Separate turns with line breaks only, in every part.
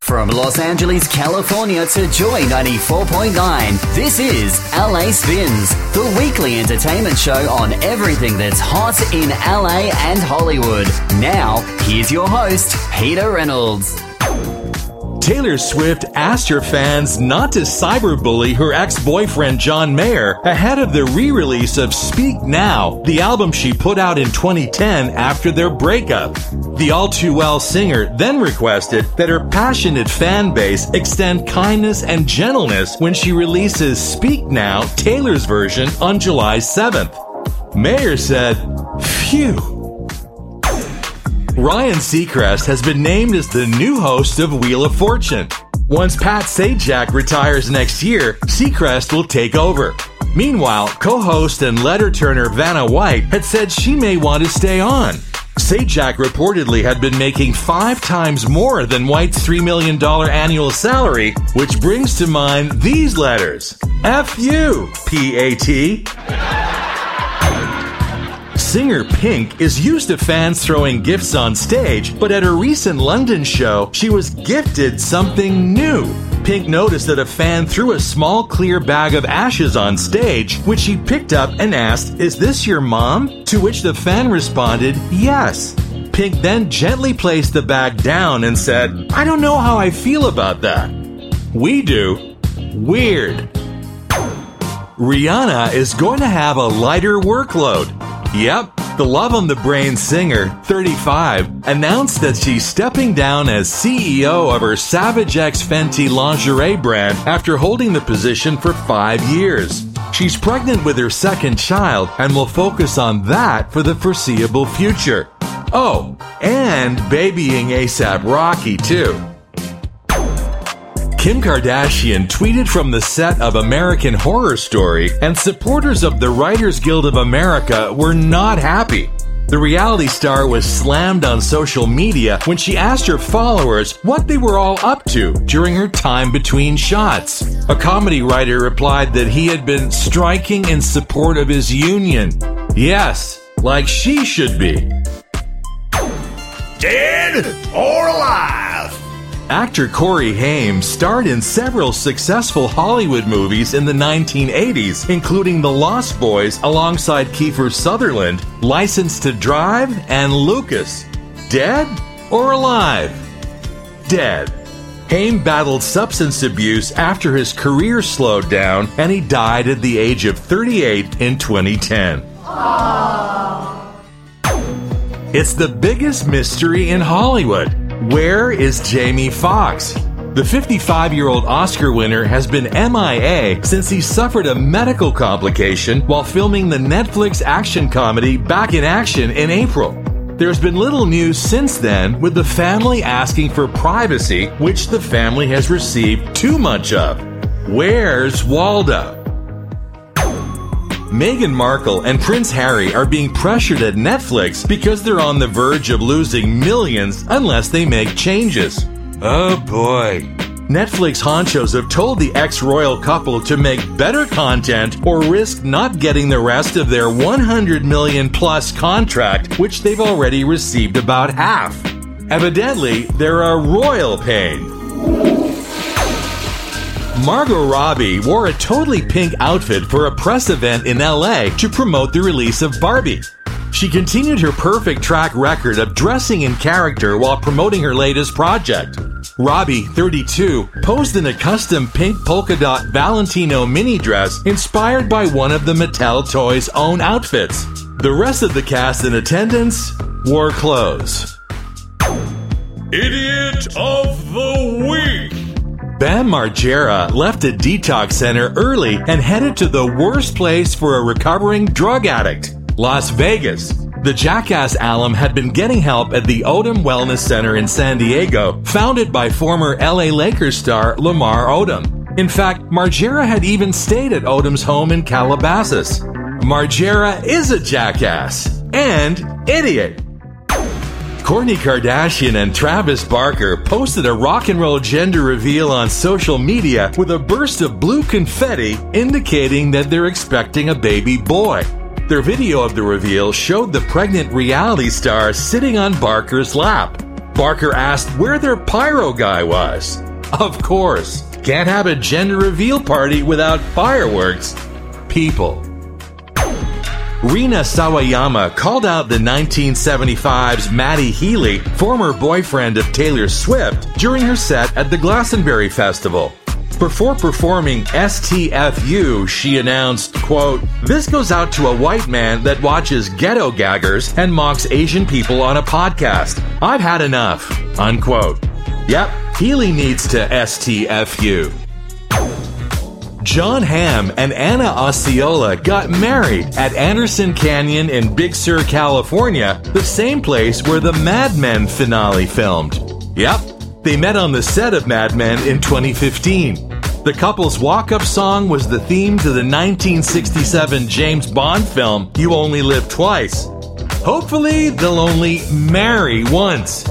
From Los Angeles, California to Joy 94.9, this is LA Spinz, the weekly entertainment show on everything that's hot in LA and Hollywood. Now, here's your host, Peter Reynolds.
Taylor Swift asked her fans not to cyberbully her ex-boyfriend John Mayer ahead of the re-release of Speak Now, the album she put out in 2010 after their breakup. The all too well singer then requested that her passionate fan base extend kindness and gentleness when she releases Speak Now, Taylor's version, on July 7th. Mayer said, Phew. Ryan Seacrest has been named as the new host of Wheel of Fortune. Once Pat Sajak retires next year, Seacrest will take over. Meanwhile, co-host and letter turner Vanna White had said she may want to stay on. Sajak reportedly had been making five times more than White's $3 million annual salary, which brings to mind these letters. F U, P A T. Singer Pink is used to fans throwing gifts on stage, but at a recent London show, she was gifted something new. Pink noticed that a fan threw a small clear bag of ashes on stage, which she picked up and asked, Is this your mom? To which the fan responded, Yes. Pink then gently placed the bag down and said, I don't know how I feel about that. We do. Weird. Rihanna is going to have a lighter workload. Yep, the Love on the Brain singer, 35, announced that she's stepping down as CEO of her Savage X Fenty lingerie brand after holding the position for five years. She's pregnant with her second child and will focus on that for the foreseeable future. Oh, and babying ASAP Rocky, too. Kim Kardashian tweeted from the set of American Horror Story, and supporters of the Writers Guild of America were not happy. The reality star was slammed on social media when she asked her followers what they were all up to during her time between shots. A comedy writer replied that he had been striking in support of his union. Yes, like she should be.
Dead or alive?
Actor Corey Haim starred in several successful Hollywood movies in the 1980s, including The Lost Boys alongside Kiefer Sutherland, License to Drive, and Lucas. Dead or alive? Dead. Haim battled substance abuse after his career slowed down and he died at the age of 38 in 2010. Aww. It's the biggest mystery in Hollywood. Where is Jamie Foxx? The 55 year old Oscar winner has been MIA since he suffered a medical complication while filming the Netflix action comedy Back in Action in April. There's been little news since then, with the family asking for privacy, which the family has received too much of. Where's Waldo? Meghan Markle and Prince Harry are being pressured at Netflix because they're on the verge of losing millions unless they make changes. Oh boy. Netflix honchos have told the ex royal couple to make better content or risk not getting the rest of their 100 million plus contract, which they've already received about half. Evidently, they're a royal pain. Margot Robbie wore a totally pink outfit for a press event in LA to promote the release of Barbie. She continued her perfect track record of dressing in character while promoting her latest project. Robbie, 32, posed in a custom pink polka dot Valentino mini dress inspired by one of the Mattel toys' own outfits. The rest of the cast in attendance wore clothes.
Idiot of!
Bam Margera left a detox center early and headed to the worst place for a recovering drug addict, Las Vegas. The jackass alum had been getting help at the Odom Wellness Center in San Diego, founded by former LA Lakers star Lamar Odom. In fact, Margera had even stayed at Odom's home in Calabasas. Margera is a jackass and idiot. Kourtney Kardashian and Travis Barker posted a rock and roll gender reveal on social media with a burst of blue confetti indicating that they're expecting a baby boy. Their video of the reveal showed the pregnant reality star sitting on Barker's lap. Barker asked where their pyro guy was. Of course, can't have a gender reveal party without fireworks. People. Rina Sawayama called out the 1975's Matty Healy, former boyfriend of Taylor Swift, during her set at the Glastonbury Festival. Before performing STFU, she announced, quote, This goes out to a white man that watches ghetto gaggers and mocks Asian people on a podcast. I've had enough, unquote. Yep, Healy needs to STFU. Jon Hamm and Anna Osceola got married at Anderson Canyon in Big Sur, California, the same place where the Mad Men finale filmed. Yep, they met on the set of Mad Men in 2015. The couple's walk up song was the theme to the 1967 James Bond film, You Only Live Twice. Hopefully, they'll only marry once.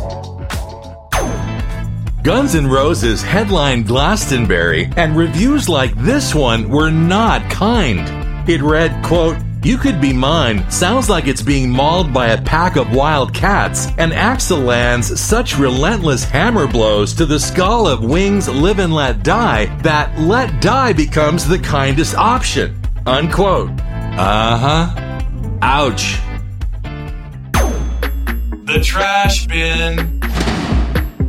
Guns N' Roses headlined Glastonbury, and reviews like this one were not kind. It read, quote, you Could Be Mine sounds like it's being mauled by a pack of wild cats, and Axl lands such relentless hammer blows to the skull of Wings Live and Let Die that Let Die becomes the kindest option. Unquote. Uh huh. Ouch.
The trash bin.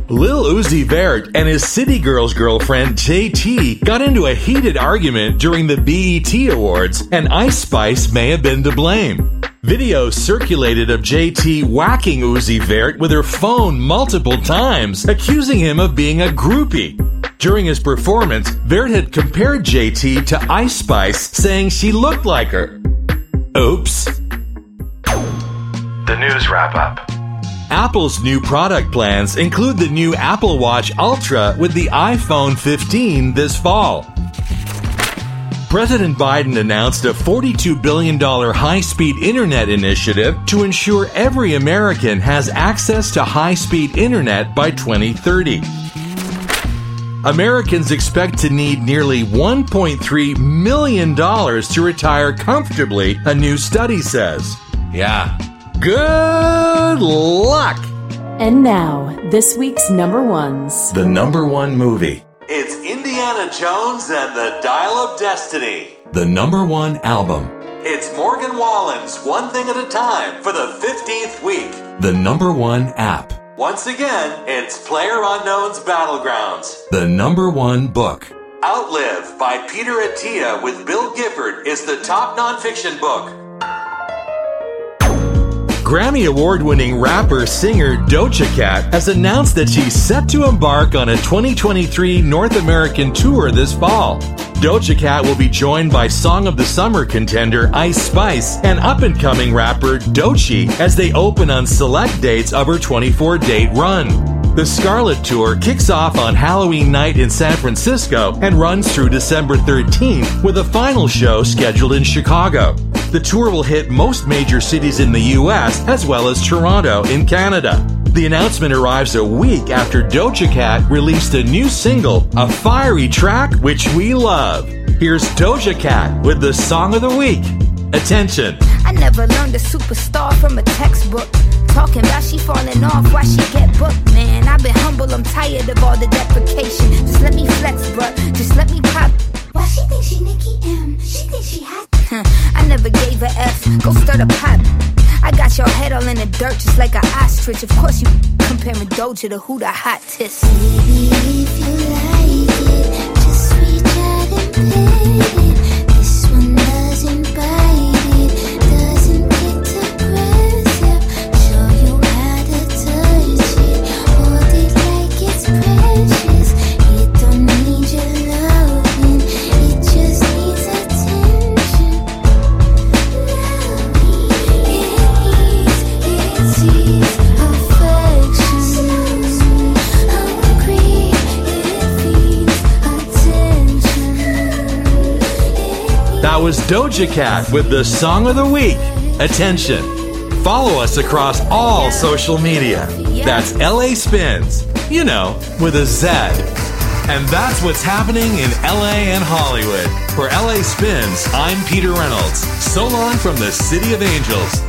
Lil Uzi Vert and his City Girls girlfriend JT got into a heated argument during the BET Awards, and Ice Spice may have been to blame. Videos circulated of JT whacking Uzi Vert with her phone multiple times, accusing him of being a groupie. During his performance, Vert had compared JT to Ice Spice, saying she looked like her. Oops.
The news wrap up.
Apple's new product plans include the new Apple Watch Ultra with the iPhone 15 this fall. President Biden announced a $42 billion high speed internet initiative to ensure every American has access to high speed internet by 2030. Americans expect to need nearly $1.3 million to retire comfortably, a new study says. Yeah. Good luck!
And now, this week's number ones.
The number one movie. It's Indiana Jones and the Dial of Destiny. The number one album. It's Morgan Wallen's One Thing at a Time for the 15th week. The number one app. Once again, it's Player Unknown's Battlegrounds. The number one book. Outlive by Peter Attia with Bill Gifford is the top nonfiction book. Grammy Award winning rapper singer Doja Cat has announced that she's set to embark on a 2023 North American tour this fall. Doja Cat will be joined by Song of the Summer contender Ice Spice and up and coming rapper Doechii as they open on select dates of her 24 date run. The Scarlet Tour kicks off on Halloween night in San Francisco and runs through December 13th with a final show scheduled in Chicago. The tour will hit most major cities in the US as well as Toronto in Canada. The announcement arrives a week after Doja Cat released a new single, a fiery track which we love. Here's Doja Cat with the song of the week. Attention.
I never learned a superstar from a textbook. Talking about she falling off, why she get booked, man. I've been humble, I'm tired of all the deprecation. Just let me flex, bruh. Just let me pop. Why she think she Nicki M? She think she hot. I never gave a F. Go stir the pot. I got your head all in the dirt, just like an ostrich. Of course, you comparing Doja to who the hottest. Baby,
Doja Cat with the song of the week. Attention. follow us across all social media. That's LA Spinz, you know, with a Z. And that's what's happening in LA and Hollywood. For LA Spinz, I'm Peter Reynolds. So long from the City of Angels.